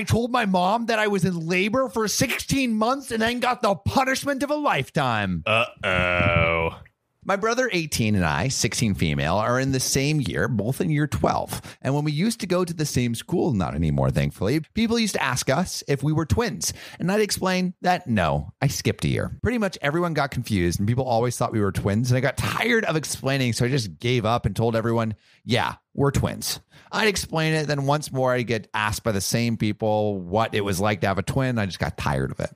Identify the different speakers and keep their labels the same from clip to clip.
Speaker 1: I told my mom that I was in labor for 16 months and then got the punishment of a lifetime.
Speaker 2: Uh oh.
Speaker 1: My brother, 18, and I, 16 female, are in the same year, both in year 12. And when we used to go to the same school, not anymore, thankfully, people used to ask us if we were twins. And I'd explain that no, I skipped a year. Pretty much everyone got confused, and people always thought we were twins. And I got tired of explaining, so I just gave up and told everyone, yeah, we're twins. I'd explain it, then once more, I'd get asked by the same people what it was like to have a twin. I just got tired of it.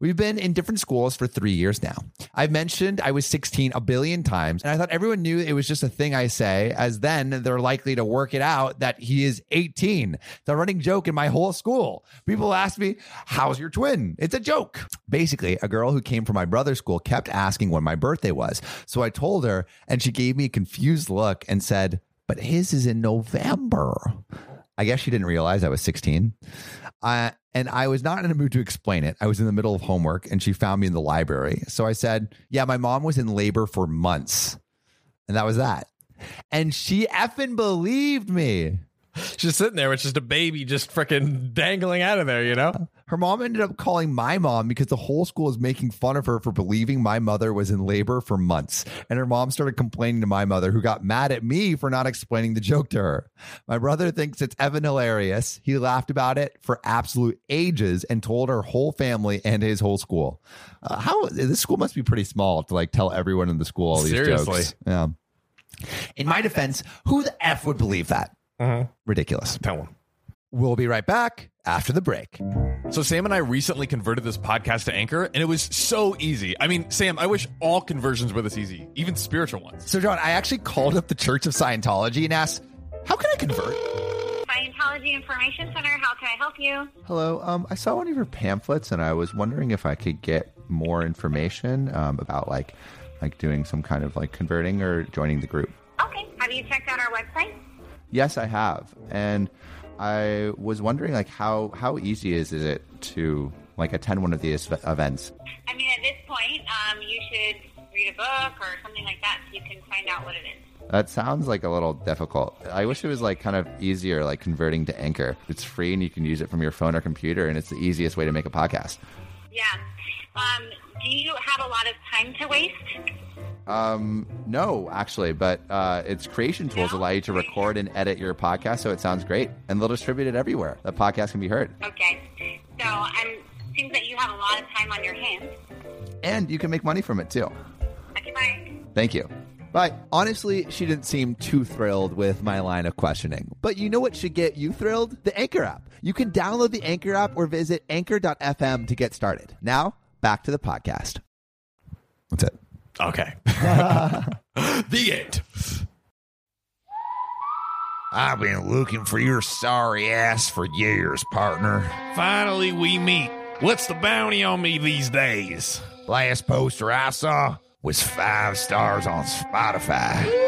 Speaker 1: We've been in different schools for three years now. I've mentioned I was 16 a billion times, and I thought everyone knew it was just a thing I say, as then they're likely to work it out that he is 18. The running joke in my whole school. People ask me, How's your twin? It's a joke. Basically, a girl who came from my brother's school kept asking when my birthday was. So I told her, and she gave me a confused look and said, But his is in November. I guess she didn't realize I was 16. Uh, and I was not in a mood to explain it. I was in the middle of homework and she found me in the library. So I said, Yeah, my mom was in labor for months. And that was that. And she effing believed me.
Speaker 2: She's sitting there with just a baby just freaking dangling out of there, you know?
Speaker 1: Her mom ended up calling my mom because the whole school was making fun of her for believing my mother was in labor for months. And her mom started complaining to my mother, who got mad at me for not explaining the joke to her. My brother thinks it's Evan hilarious. He laughed about it for absolute ages and told her whole family and his whole school. Uh, how this school must be pretty small to like tell everyone in the school all these
Speaker 2: Seriously.
Speaker 1: jokes. Yeah. In my defense, who the f would believe that? Ridiculous.
Speaker 2: Tell one.
Speaker 1: We'll be right back after the break.
Speaker 2: So Sam and I recently converted this podcast to Anchor, and it was so easy. I mean, Sam, I wish all conversions were this easy, even spiritual ones.
Speaker 1: So, John, I actually called up the Church of Scientology and asked, "How can I convert?"
Speaker 3: Scientology Information Center, how can I help you?
Speaker 1: Hello. Um, I saw one of your pamphlets, and I was wondering if I could get more information um, about like, like doing some kind of like converting or joining the group.
Speaker 3: Okay, have you checked out our website?
Speaker 1: Yes, I have, and I was wondering like how how easy is, is it to like attend one of these v- events?
Speaker 3: I mean, at this point, um, you should read a book or something like that so you can find out what it is.
Speaker 1: That sounds like a little difficult. I wish it was like kind of easier, like converting to Anchor. It's free and you can use it from your phone or computer, and it's the easiest way to make a podcast.
Speaker 3: Yeah. Um, do you have a lot of time to waste?
Speaker 1: Um, no, actually, but uh, its creation tools
Speaker 3: No?
Speaker 1: allow you to record and edit your podcast, so it sounds great, and they'll distribute it everywhere. The podcast can be heard,
Speaker 3: Okay. So, um, seems that you have a lot of time on your hands.
Speaker 1: and you can make money from it too.
Speaker 3: Okay, bye.
Speaker 1: Thank you. But honestly, she didn't seem too thrilled with my line of questioning. But you know what should get you thrilled? The Anchor app. You can download the Anchor app or visit anchor.fm to get started. Now, back to the podcast. That's it.
Speaker 2: Okay. the end.
Speaker 4: I've been looking for your sorry ass for years, partner.
Speaker 5: Finally, we meet. What's the bounty on me these days?
Speaker 4: Last poster I saw was five stars on Spotify.